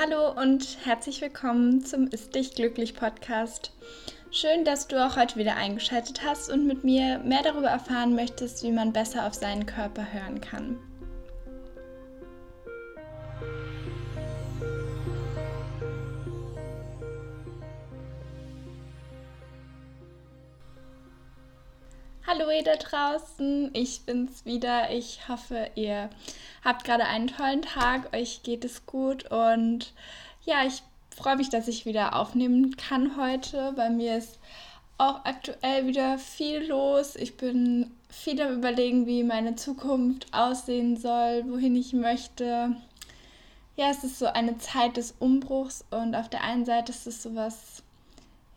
Hallo und herzlich willkommen zum Ist Dich Glücklich Podcast. Schön, dass du auch heute wieder eingeschaltet hast und mit mir mehr darüber erfahren möchtest, wie man besser auf seinen Körper hören kann. Da draußen, ich bin's wieder. Ich hoffe, ihr habt gerade einen tollen Tag, euch geht es gut und ja, ich freue mich, dass ich wieder aufnehmen kann heute. Bei mir ist auch aktuell wieder viel los. Ich bin viel am Überlegen, wie meine Zukunft aussehen soll, wohin ich möchte. Ja, es ist so eine Zeit des Umbruchs und auf der einen Seite ist es so was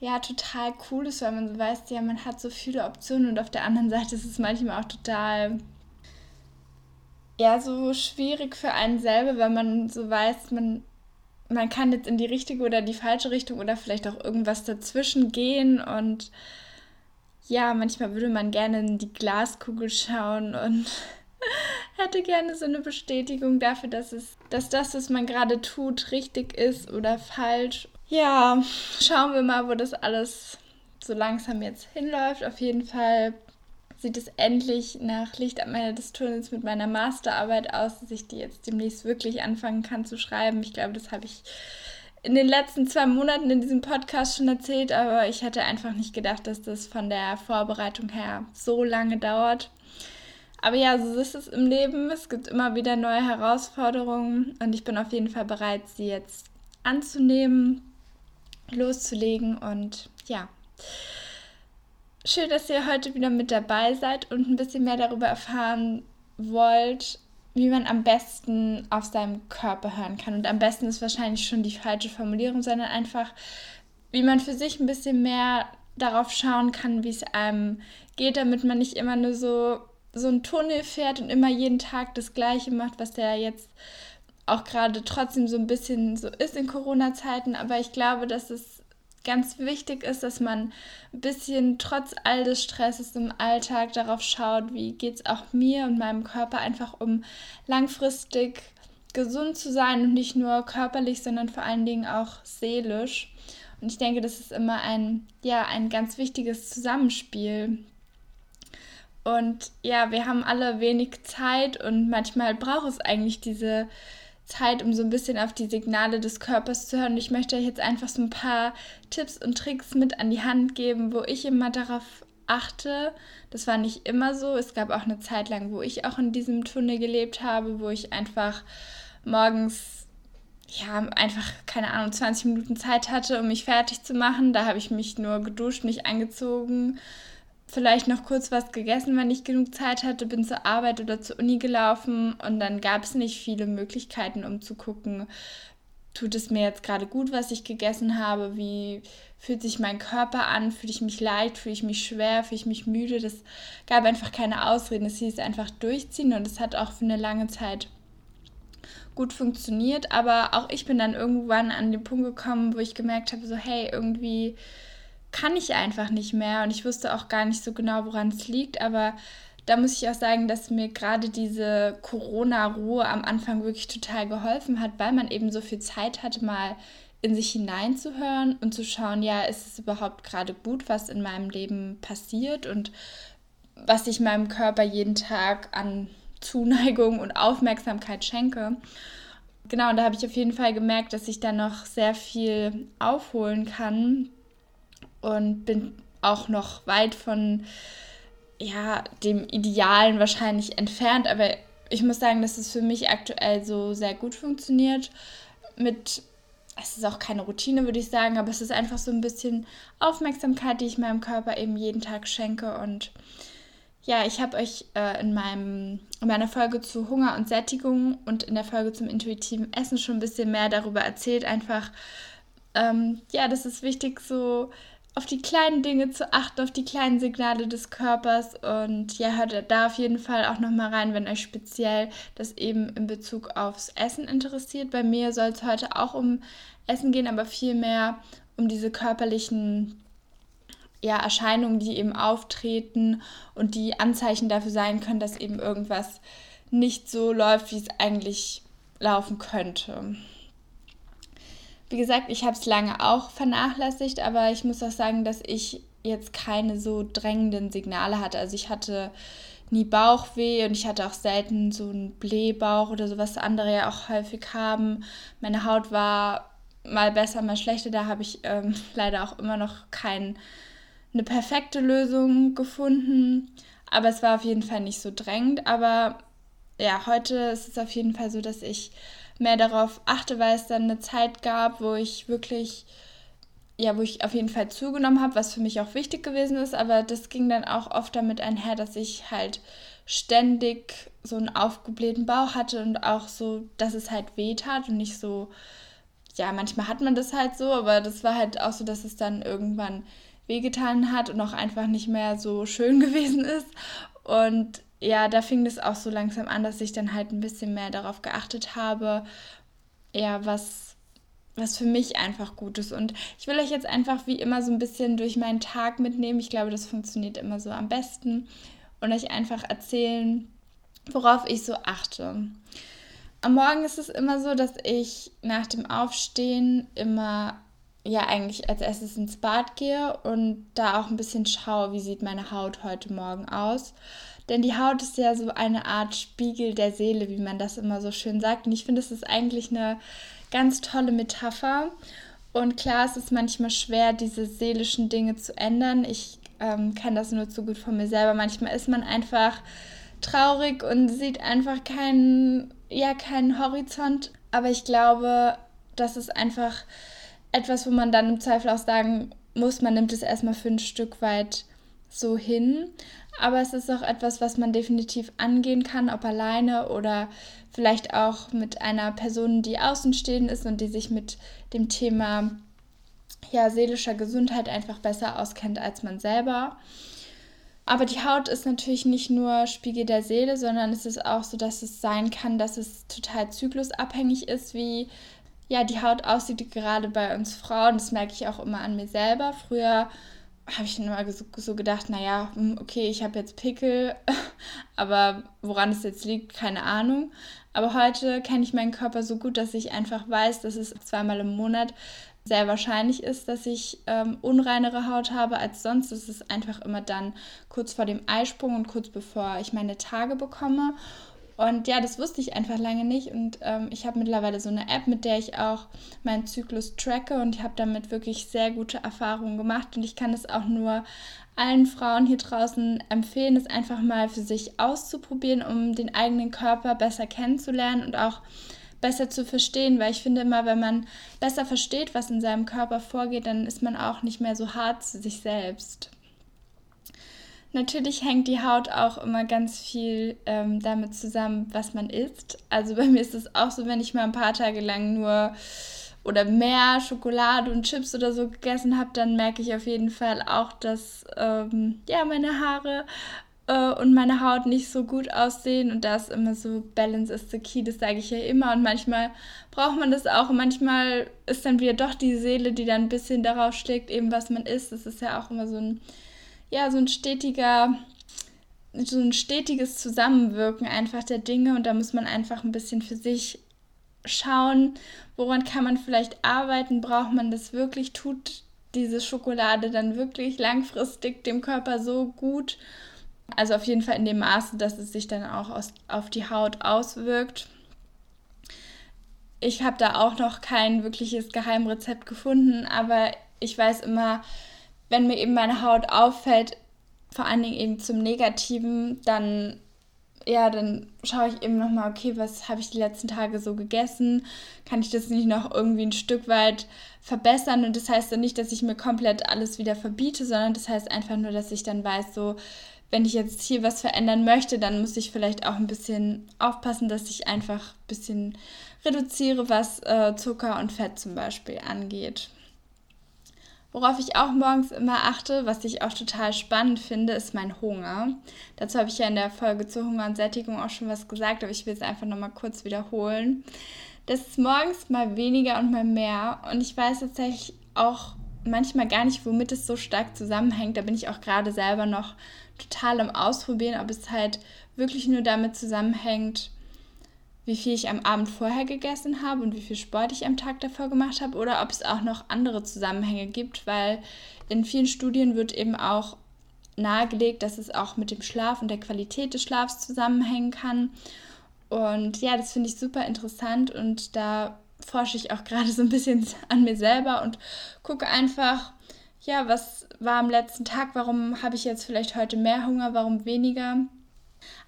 ja total cool ist, weil man so weiß, ja, man hat so viele Optionen und auf der anderen Seite ist es manchmal auch total ja so schwierig für einen selber, weil man so weiß, man man kann jetzt in die richtige oder die falsche Richtung oder vielleicht auch irgendwas dazwischen gehen und ja, manchmal würde man gerne in die Glaskugel schauen und hätte gerne so eine Bestätigung dafür, dass es, dass das, was man gerade tut, richtig ist oder falsch ja, schauen wir mal, wo das alles so langsam jetzt hinläuft. Auf jeden Fall sieht es endlich nach Licht am Ende des Tunnels mit meiner Masterarbeit aus, dass ich die jetzt demnächst wirklich anfangen kann zu schreiben. Ich glaube, das habe ich in den letzten zwei Monaten in diesem Podcast schon erzählt, aber ich hätte einfach nicht gedacht, dass das von der Vorbereitung her so lange dauert. Aber ja, so ist es im Leben. Es gibt immer wieder neue Herausforderungen und ich bin auf jeden Fall bereit, sie jetzt anzunehmen loszulegen. Und ja, schön, dass ihr heute wieder mit dabei seid und ein bisschen mehr darüber erfahren wollt, wie man am besten auf seinem Körper hören kann. Und am besten ist wahrscheinlich schon die falsche Formulierung, sondern einfach, wie man für sich ein bisschen mehr darauf schauen kann, wie es einem geht, damit man nicht immer nur so, so einen Tunnel fährt und immer jeden Tag das Gleiche macht, was der jetzt auch gerade trotzdem so ein bisschen so ist in Corona-Zeiten. Aber ich glaube, dass es ganz wichtig ist, dass man ein bisschen trotz all des Stresses im Alltag darauf schaut, wie geht es auch mir und meinem Körper einfach um langfristig gesund zu sein und nicht nur körperlich, sondern vor allen Dingen auch seelisch. Und ich denke, das ist immer ein, ja, ein ganz wichtiges Zusammenspiel. Und ja, wir haben alle wenig Zeit und manchmal braucht es eigentlich diese Zeit, um so ein bisschen auf die Signale des Körpers zu hören. Ich möchte euch jetzt einfach so ein paar Tipps und Tricks mit an die Hand geben, wo ich immer darauf achte. Das war nicht immer so. Es gab auch eine Zeit lang, wo ich auch in diesem Tunnel gelebt habe, wo ich einfach morgens ja, einfach, keine Ahnung, 20 Minuten Zeit hatte, um mich fertig zu machen. Da habe ich mich nur geduscht, mich angezogen, vielleicht noch kurz was gegessen, wenn ich genug Zeit hatte, bin zur Arbeit oder zur Uni gelaufen und dann gab es nicht viele Möglichkeiten, um zu gucken, tut es mir jetzt gerade gut, was ich gegessen habe, wie fühlt sich mein Körper an, fühle ich mich leicht, fühle ich mich schwer, fühle ich mich müde. Das gab einfach keine Ausreden, es hieß einfach durchziehen und es hat auch für eine lange Zeit gut funktioniert, aber auch ich bin dann irgendwann an den Punkt gekommen, wo ich gemerkt habe, so hey, irgendwie kann ich einfach nicht mehr und ich wusste auch gar nicht so genau, woran es liegt, aber da muss ich auch sagen, dass mir gerade diese Corona-Ruhe am Anfang wirklich total geholfen hat, weil man eben so viel Zeit hatte, mal in sich hineinzuhören und zu schauen, ja, ist es überhaupt gerade gut, was in meinem Leben passiert und was ich meinem Körper jeden Tag an Zuneigung und Aufmerksamkeit schenke. Genau, und da habe ich auf jeden Fall gemerkt, dass ich da noch sehr viel aufholen kann, und bin auch noch weit von ja, dem Idealen wahrscheinlich entfernt, aber ich muss sagen, dass es für mich aktuell so sehr gut funktioniert. Mit, es ist auch keine Routine, würde ich sagen, aber es ist einfach so ein bisschen Aufmerksamkeit, die ich meinem Körper eben jeden Tag schenke. Und ja, ich habe euch äh, in, meinem, in meiner Folge zu Hunger und Sättigung und in der Folge zum intuitiven Essen schon ein bisschen mehr darüber erzählt. Einfach, ähm, ja, das ist wichtig, so auf die kleinen Dinge zu achten, auf die kleinen Signale des Körpers. Und ja, hört da auf jeden Fall auch nochmal rein, wenn euch speziell das eben in Bezug aufs Essen interessiert. Bei mir soll es heute auch um Essen gehen, aber vielmehr um diese körperlichen ja, Erscheinungen, die eben auftreten und die Anzeichen dafür sein können, dass eben irgendwas nicht so läuft, wie es eigentlich laufen könnte. Wie gesagt, ich habe es lange auch vernachlässigt, aber ich muss auch sagen, dass ich jetzt keine so drängenden Signale hatte. Also ich hatte nie Bauchweh und ich hatte auch selten so einen Blähbauch oder so, was andere ja auch häufig haben. Meine Haut war mal besser, mal schlechter. Da habe ich ähm, leider auch immer noch keine perfekte Lösung gefunden. Aber es war auf jeden Fall nicht so drängend. Aber ja, heute ist es auf jeden Fall so, dass ich mehr darauf achte, weil es dann eine Zeit gab, wo ich wirklich, ja, wo ich auf jeden Fall zugenommen habe, was für mich auch wichtig gewesen ist, aber das ging dann auch oft damit einher, dass ich halt ständig so einen aufgeblähten Bauch hatte und auch so, dass es halt weh tat und nicht so, ja, manchmal hat man das halt so, aber das war halt auch so, dass es dann irgendwann wehgetan hat und auch einfach nicht mehr so schön gewesen ist. Und ja, da fing das auch so langsam an, dass ich dann halt ein bisschen mehr darauf geachtet habe, ja, was, was für mich einfach gut ist. Und ich will euch jetzt einfach wie immer so ein bisschen durch meinen Tag mitnehmen. Ich glaube, das funktioniert immer so am besten. Und euch einfach erzählen, worauf ich so achte. Am Morgen ist es immer so, dass ich nach dem Aufstehen immer ja eigentlich als erstes ins Bad gehe und da auch ein bisschen schaue, wie sieht meine Haut heute Morgen aus. Denn die Haut ist ja so eine Art Spiegel der Seele, wie man das immer so schön sagt. Und ich finde, es ist eigentlich eine ganz tolle Metapher. Und klar, es ist manchmal schwer, diese seelischen Dinge zu ändern. Ich ähm, kenne das nur zu gut von mir selber. Manchmal ist man einfach traurig und sieht einfach keinen, ja, keinen Horizont. Aber ich glaube, das ist einfach etwas, wo man dann im Zweifel auch sagen muss, man nimmt es erstmal für ein Stück weit so hin. Aber es ist auch etwas, was man definitiv angehen kann, ob alleine oder vielleicht auch mit einer Person, die außenstehend ist und die sich mit dem Thema ja, seelischer Gesundheit einfach besser auskennt als man selber. Aber die Haut ist natürlich nicht nur Spiegel der Seele, sondern es ist auch so, dass es sein kann, dass es total zyklusabhängig ist, wie ja, die Haut aussieht, gerade bei uns Frauen. Das merke ich auch immer an mir selber. Früher habe ich immer so, gedacht, naja, hm, okay, ich habe jetzt Pickel, aber woran es jetzt liegt, keine Ahnung. Aber heute kenne ich meinen Körper so gut, dass ich einfach weiß, dass es zweimal im Monat sehr wahrscheinlich ist, dass ich ähm, unreinere Haut habe als sonst. Das ist einfach immer dann kurz vor dem Eisprung und kurz bevor ich meine Tage bekomme. Und ja, das wusste ich einfach lange nicht. Und ähm, ich habe mittlerweile so eine App, mit der ich auch meinen Zyklus tracke. Und ich habe damit wirklich sehr gute Erfahrungen gemacht. Und ich kann es auch nur allen Frauen hier draußen empfehlen, es einfach mal für sich auszuprobieren, um den eigenen Körper besser kennenzulernen und auch besser zu verstehen, weil ich finde immer, wenn man besser versteht, was in seinem Körper vorgeht, dann ist man auch nicht mehr so hart zu sich selbst. Natürlich hängt die Haut auch immer ganz viel ähm, damit zusammen, was man isst. Also bei mir ist es auch so, wenn ich mal ein paar Tage lang nur oder mehr Schokolade und Chips oder so gegessen habe, dann merke ich auf jeden Fall auch, dass ähm, ja meine Haare äh, und meine Haut nicht so gut aussehen. Und da ist immer so Balance is the key, das sage ich ja immer. Und manchmal braucht man das auch. Und manchmal ist dann wieder doch die Seele, die dann ein bisschen darauf schlägt, eben was man isst. Das ist ja auch immer so ein ja, so ein stetiger, so ein stetiges Zusammenwirken einfach der Dinge und da muss man einfach ein bisschen für sich schauen, woran kann man vielleicht arbeiten, braucht man das wirklich, tut diese Schokolade dann wirklich langfristig dem Körper so gut. Also auf jeden Fall in dem Maße, dass es sich dann auch aus, auf die Haut auswirkt. Ich habe da auch noch kein wirkliches Geheimrezept gefunden, aber ich weiß immer, wenn mir eben meine Haut auffällt, vor allen Dingen eben zum Negativen, dann ja, dann schaue ich eben nochmal, okay, was habe ich die letzten Tage so gegessen? Kann ich das nicht noch irgendwie ein Stück weit verbessern? Und das heißt dann nicht, dass ich mir komplett alles wieder verbiete, sondern das heißt einfach nur, dass ich dann weiß, so, wenn ich jetzt hier was verändern möchte, dann muss ich vielleicht auch ein bisschen aufpassen, dass ich einfach ein bisschen reduziere, was äh, Zucker und Fett zum Beispiel angeht. Worauf ich auch morgens immer achte, was ich auch total spannend finde, ist mein Hunger. Dazu habe ich ja in der Folge zur Hunger und Sättigung auch schon was gesagt, aber ich will es einfach nochmal kurz wiederholen. Das ist morgens mal weniger und mal mehr. Und ich weiß tatsächlich auch manchmal gar nicht, womit es so stark zusammenhängt. Da bin ich auch gerade selber noch total am Ausprobieren, ob es halt wirklich nur damit zusammenhängt, wie viel ich am Abend vorher gegessen habe und wie viel Sport ich am Tag davor gemacht habe oder ob es auch noch andere Zusammenhänge gibt, weil in vielen Studien wird eben auch nahegelegt, dass es auch mit dem Schlaf und der Qualität des Schlafs zusammenhängen kann. Und ja, das finde ich super interessant und da forsche ich auch gerade so ein bisschen an mir selber und gucke einfach, ja, was war am letzten Tag, warum habe ich jetzt vielleicht heute mehr Hunger, warum weniger.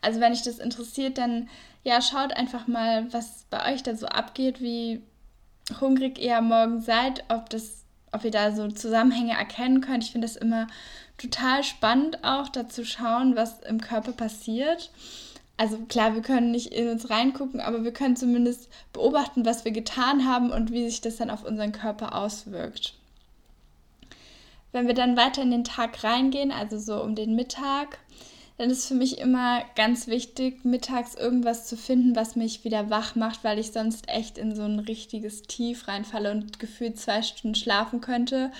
Also wenn euch das interessiert, dann ja, schaut einfach mal, was bei euch da so abgeht, wie hungrig ihr morgen seid, ob das, ob ihr da so Zusammenhänge erkennen könnt. Ich finde das immer total spannend auch, da zu schauen, was im Körper passiert. Also klar, wir können nicht in uns reingucken, aber wir können zumindest beobachten, was wir getan haben und wie sich das dann auf unseren Körper auswirkt. Wenn wir dann weiter in den Tag reingehen, also so um den Mittag, dann ist für mich immer ganz wichtig, mittags irgendwas zu finden, was mich wieder wach macht, weil ich sonst echt in so ein richtiges Tief reinfalle und gefühlt zwei Stunden schlafen könnte.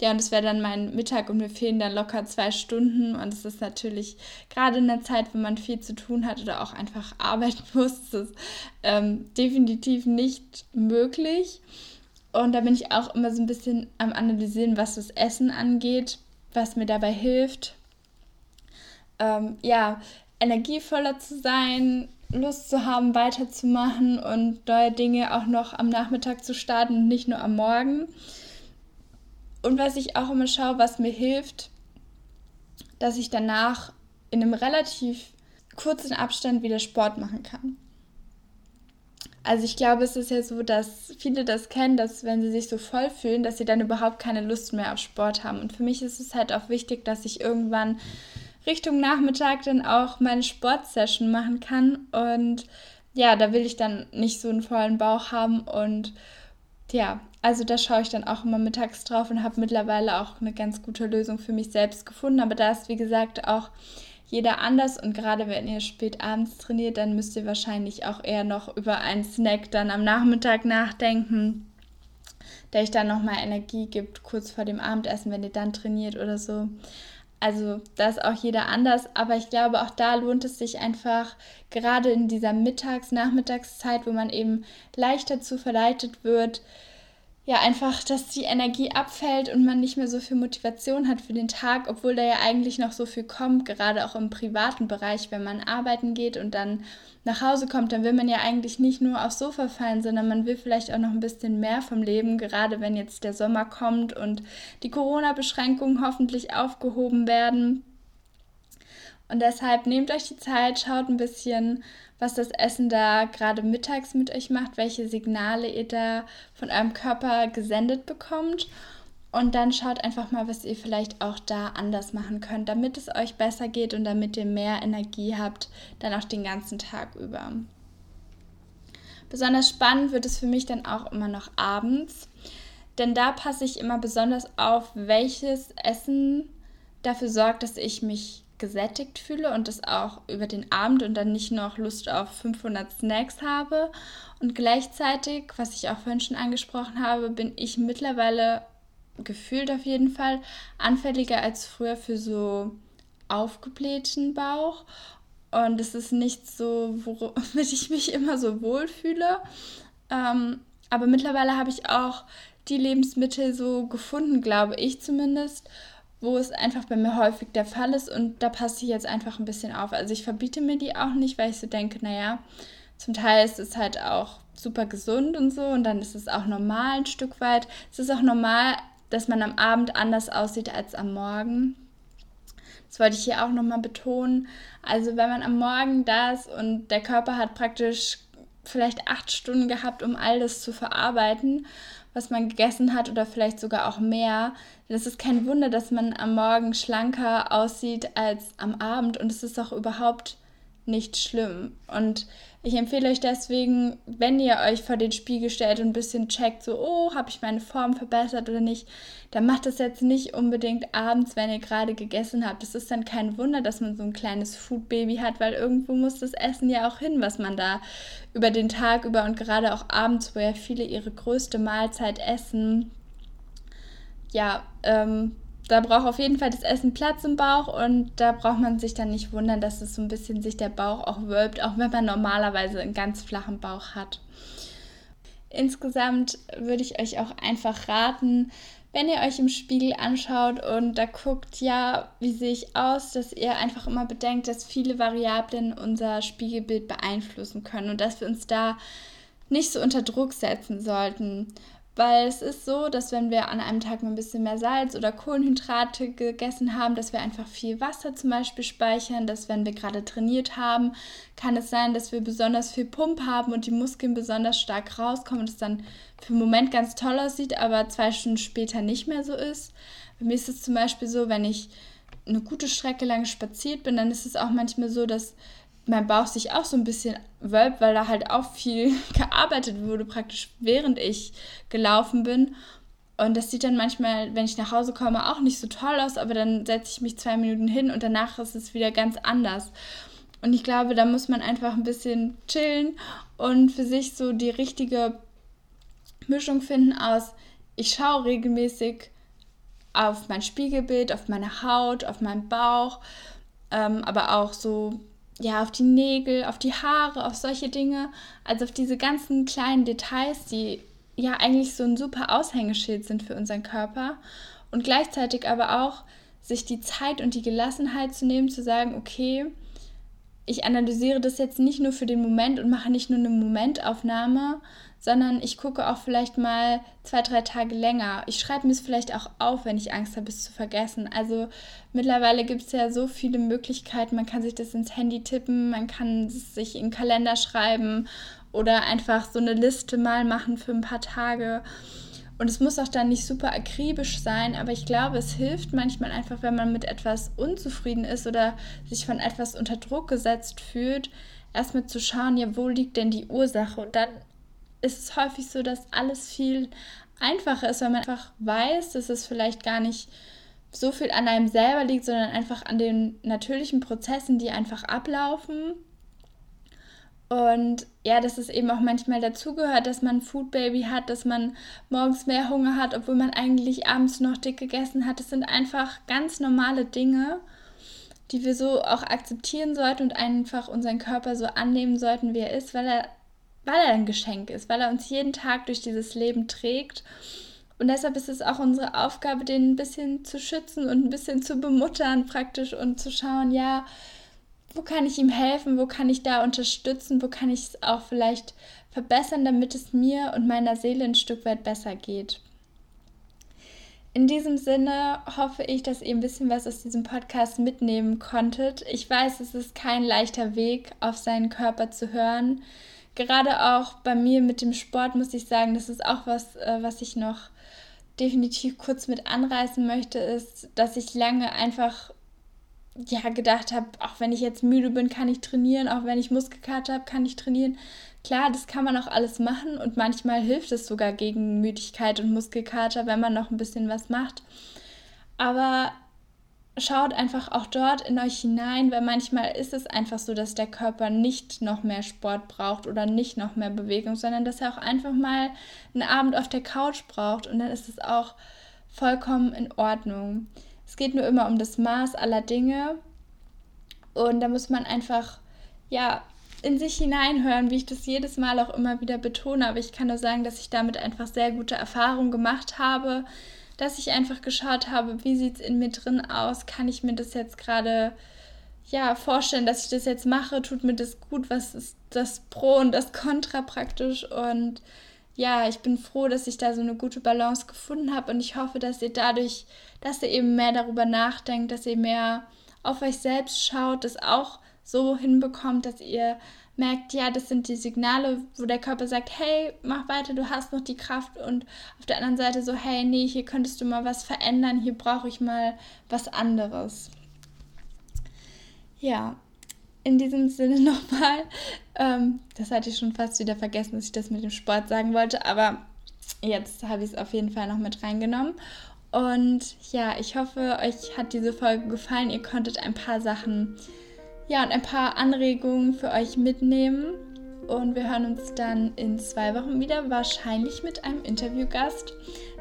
Ja, und das wäre dann mein Mittag und mir fehlen dann locker zwei Stunden. Und es ist natürlich gerade in der Zeit, wo man viel zu tun hat oder auch einfach arbeiten muss, ist ähm, definitiv nicht möglich. Und da bin ich auch immer so ein bisschen am Analysieren, was das Essen angeht, was mir dabei hilft. Ähm, ja, energievoller zu sein, Lust zu haben, weiterzumachen und neue Dinge auch noch am Nachmittag zu starten und nicht nur am Morgen. Und was ich auch immer schaue, was mir hilft, dass ich danach in einem relativ kurzen Abstand wieder Sport machen kann. Also ich glaube, es ist ja so, dass viele das kennen, dass wenn sie sich so voll fühlen, dass sie dann überhaupt keine Lust mehr auf Sport haben. Und für mich ist es halt auch wichtig, dass ich irgendwann Richtung Nachmittag dann auch meine Sportsession machen kann. Und ja, da will ich dann nicht so einen vollen Bauch haben. Und ja, also da schaue ich dann auch immer mittags drauf und habe mittlerweile auch eine ganz gute Lösung für mich selbst gefunden. Aber da ist, wie gesagt, auch jeder anders und gerade wenn ihr spät abends trainiert, dann müsst ihr wahrscheinlich auch eher noch über einen Snack dann am Nachmittag nachdenken, der euch dann nochmal Energie gibt, kurz vor dem Abendessen, wenn ihr dann trainiert oder so. Also da ist auch jeder anders, aber ich glaube, auch da lohnt es sich einfach, gerade in dieser Mittags-, Nachmittagszeit, wo man eben leicht dazu verleitet wird, ja, einfach, dass die Energie abfällt und man nicht mehr so viel Motivation hat für den Tag, obwohl da ja eigentlich noch so viel kommt, gerade auch im privaten Bereich, wenn man arbeiten geht und dann nach Hause kommt, dann will man ja eigentlich nicht nur aufs Sofa fallen, sondern man will vielleicht auch noch ein bisschen mehr vom Leben, gerade wenn jetzt der Sommer kommt und die Corona-Beschränkungen hoffentlich aufgehoben werden. Und deshalb nehmt euch die Zeit, schaut ein bisschen, was das Essen da gerade mittags mit euch macht, welche Signale ihr da von eurem Körper gesendet bekommt. Und dann schaut einfach mal, was ihr vielleicht auch da anders machen könnt, damit es euch besser geht und damit ihr mehr Energie habt, dann auch den ganzen Tag über. Besonders spannend wird es für mich dann auch immer noch abends, denn da passe ich immer besonders auf, welches Essen dafür sorgt, dass ich mich gesättigt fühle und das auch über den Abend und dann nicht noch Lust auf 500 Snacks habe. Und gleichzeitig, was ich auch vorhin schon angesprochen habe, bin ich mittlerweile gefühlt auf jeden Fall anfälliger als früher für so aufgeblähten Bauch. Und es ist nicht so, womit ich mich immer so wohlfühle. Ähm, aber mittlerweile habe ich auch die Lebensmittel so gefunden, glaube ich zumindest, wo es einfach bei mir häufig der Fall ist und da passe ich jetzt einfach ein bisschen auf. Also ich verbiete mir die auch nicht, weil ich so denke, naja, zum Teil ist es halt auch super gesund und so und dann ist es auch normal ein Stück weit. Es ist auch normal, dass man am Abend anders aussieht als am Morgen. Das wollte ich hier auch nochmal betonen. Also wenn man am Morgen da ist und der Körper hat praktisch vielleicht acht Stunden gehabt, um all das zu verarbeiten was man gegessen hat oder vielleicht sogar auch mehr. Es ist kein Wunder, dass man am Morgen schlanker aussieht als am Abend und es ist auch überhaupt nicht schlimm. Und ich empfehle euch deswegen, wenn ihr euch vor den Spiegel stellt und ein bisschen checkt, so, oh, habe ich meine Form verbessert oder nicht, dann macht das jetzt nicht unbedingt abends, wenn ihr gerade gegessen habt. Es ist dann kein Wunder, dass man so ein kleines Food-Baby hat, weil irgendwo muss das Essen ja auch hin, was man da über den Tag über und gerade auch abends, wo ja viele ihre größte Mahlzeit essen, ja, ähm, da braucht auf jeden Fall das Essen Platz im Bauch und da braucht man sich dann nicht wundern, dass es so ein bisschen sich der Bauch auch wölbt, auch wenn man normalerweise einen ganz flachen Bauch hat. Insgesamt würde ich euch auch einfach raten, wenn ihr euch im Spiegel anschaut und da guckt, ja, wie sehe ich aus, dass ihr einfach immer bedenkt, dass viele Variablen unser Spiegelbild beeinflussen können und dass wir uns da nicht so unter Druck setzen sollten. Weil es ist so, dass wenn wir an einem Tag mal ein bisschen mehr Salz oder Kohlenhydrate gegessen haben, dass wir einfach viel Wasser zum Beispiel speichern, dass wenn wir gerade trainiert haben, kann es sein, dass wir besonders viel Pump haben und die Muskeln besonders stark rauskommen und es dann für einen Moment ganz toll aussieht, aber zwei Stunden später nicht mehr so ist. Bei mir ist es zum Beispiel so, wenn ich eine gute Strecke lang spaziert bin, dann ist es auch manchmal so, dass mein Bauch sich auch so ein bisschen wölbt, weil da halt auch viel gearbeitet wurde, praktisch während ich gelaufen bin. Und das sieht dann manchmal, wenn ich nach Hause komme, auch nicht so toll aus, aber dann setze ich mich zwei Minuten hin und danach ist es wieder ganz anders. Und ich glaube, da muss man einfach ein bisschen chillen und für sich so die richtige Mischung finden aus, ich schaue regelmäßig auf mein Spiegelbild, auf meine Haut, auf meinen Bauch, ähm, aber auch so ja, auf die Nägel, auf die Haare, auf solche Dinge, also auf diese ganzen kleinen Details, die ja eigentlich so ein super Aushängeschild sind für unseren Körper. Und gleichzeitig aber auch sich die Zeit und die Gelassenheit zu nehmen, zu sagen, okay, ich analysiere das jetzt nicht nur für den Moment und mache nicht nur eine Momentaufnahme, sondern ich gucke auch vielleicht mal zwei, drei Tage länger. Ich schreibe mir es vielleicht auch auf, wenn ich Angst habe, es zu vergessen. Also mittlerweile gibt es ja so viele Möglichkeiten. Man kann sich das ins Handy tippen, man kann es sich in den Kalender schreiben oder einfach so eine Liste mal machen für ein paar Tage. Und es muss auch dann nicht super akribisch sein, aber ich glaube, es hilft manchmal einfach, wenn man mit etwas unzufrieden ist oder sich von etwas unter Druck gesetzt fühlt, erstmal zu schauen, ja, wo liegt denn die Ursache? Und dann ist es häufig so, dass alles viel einfacher ist, weil man einfach weiß, dass es vielleicht gar nicht so viel an einem selber liegt, sondern einfach an den natürlichen Prozessen, die einfach ablaufen. Und ja, dass es eben auch manchmal dazugehört, dass man Food Baby hat, dass man morgens mehr Hunger hat, obwohl man eigentlich abends noch dick gegessen hat. Das sind einfach ganz normale Dinge, die wir so auch akzeptieren sollten und einfach unseren Körper so annehmen sollten, wie er ist, weil er weil er ein Geschenk ist, weil er uns jeden Tag durch dieses Leben trägt. Und deshalb ist es auch unsere Aufgabe, den ein bisschen zu schützen und ein bisschen zu bemuttern praktisch und zu schauen, ja, wo kann ich ihm helfen, wo kann ich da unterstützen, wo kann ich es auch vielleicht verbessern, damit es mir und meiner Seele ein Stück weit besser geht. In diesem Sinne hoffe ich, dass ihr ein bisschen was aus diesem Podcast mitnehmen konntet. Ich weiß, es ist kein leichter Weg, auf seinen Körper zu hören gerade auch bei mir mit dem Sport muss ich sagen, das ist auch was, äh, was ich noch definitiv kurz mit anreißen möchte, ist, dass ich lange einfach ja gedacht habe, auch wenn ich jetzt müde bin, kann ich trainieren, auch wenn ich Muskelkater habe, kann ich trainieren. Klar, das kann man auch alles machen und manchmal hilft es sogar gegen Müdigkeit und Muskelkater, wenn man noch ein bisschen was macht. Aber schaut einfach auch dort in euch hinein, weil manchmal ist es einfach so, dass der Körper nicht noch mehr Sport braucht oder nicht noch mehr Bewegung, sondern dass er auch einfach mal einen Abend auf der Couch braucht und dann ist es auch vollkommen in Ordnung. Es geht nur immer um das Maß aller Dinge. Und da muss man einfach, ja, in sich hineinhören, wie ich das jedes Mal auch immer wieder betone, aber ich kann nur sagen, dass ich damit einfach sehr gute Erfahrungen gemacht habe, dass ich einfach geschaut habe, wie sieht es in mir drin aus, kann ich mir das jetzt gerade ja, vorstellen, dass ich das jetzt mache, tut mir das gut, was ist das Pro und das Contra praktisch? Und ja, ich bin froh, dass ich da so eine gute Balance gefunden habe und ich hoffe, dass ihr dadurch, dass ihr eben mehr darüber nachdenkt, dass ihr mehr auf euch selbst schaut, das auch so hinbekommt, dass ihr merkt, ja, das sind die Signale, wo der Körper sagt, hey, mach weiter, du hast noch die Kraft und auf der anderen Seite so, hey, nee, hier könntest du mal was verändern, hier brauche ich mal was anderes. Ja, in diesem Sinne nochmal, ähm, das hatte ich schon fast wieder vergessen, dass ich das mit dem Sport sagen wollte, aber jetzt habe ich es auf jeden Fall noch mit reingenommen. Und ja, ich hoffe, euch hat diese Folge gefallen. Ihr konntet ein paar Sachen ja, und ein paar Anregungen für euch mitnehmen. Und wir hören uns dann in zwei Wochen wieder, wahrscheinlich mit einem Interviewgast.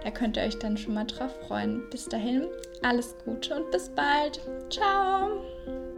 da könnt ihr euch dann schon mal drauf freuen. Bis dahin, alles Gute und bis bald. Ciao!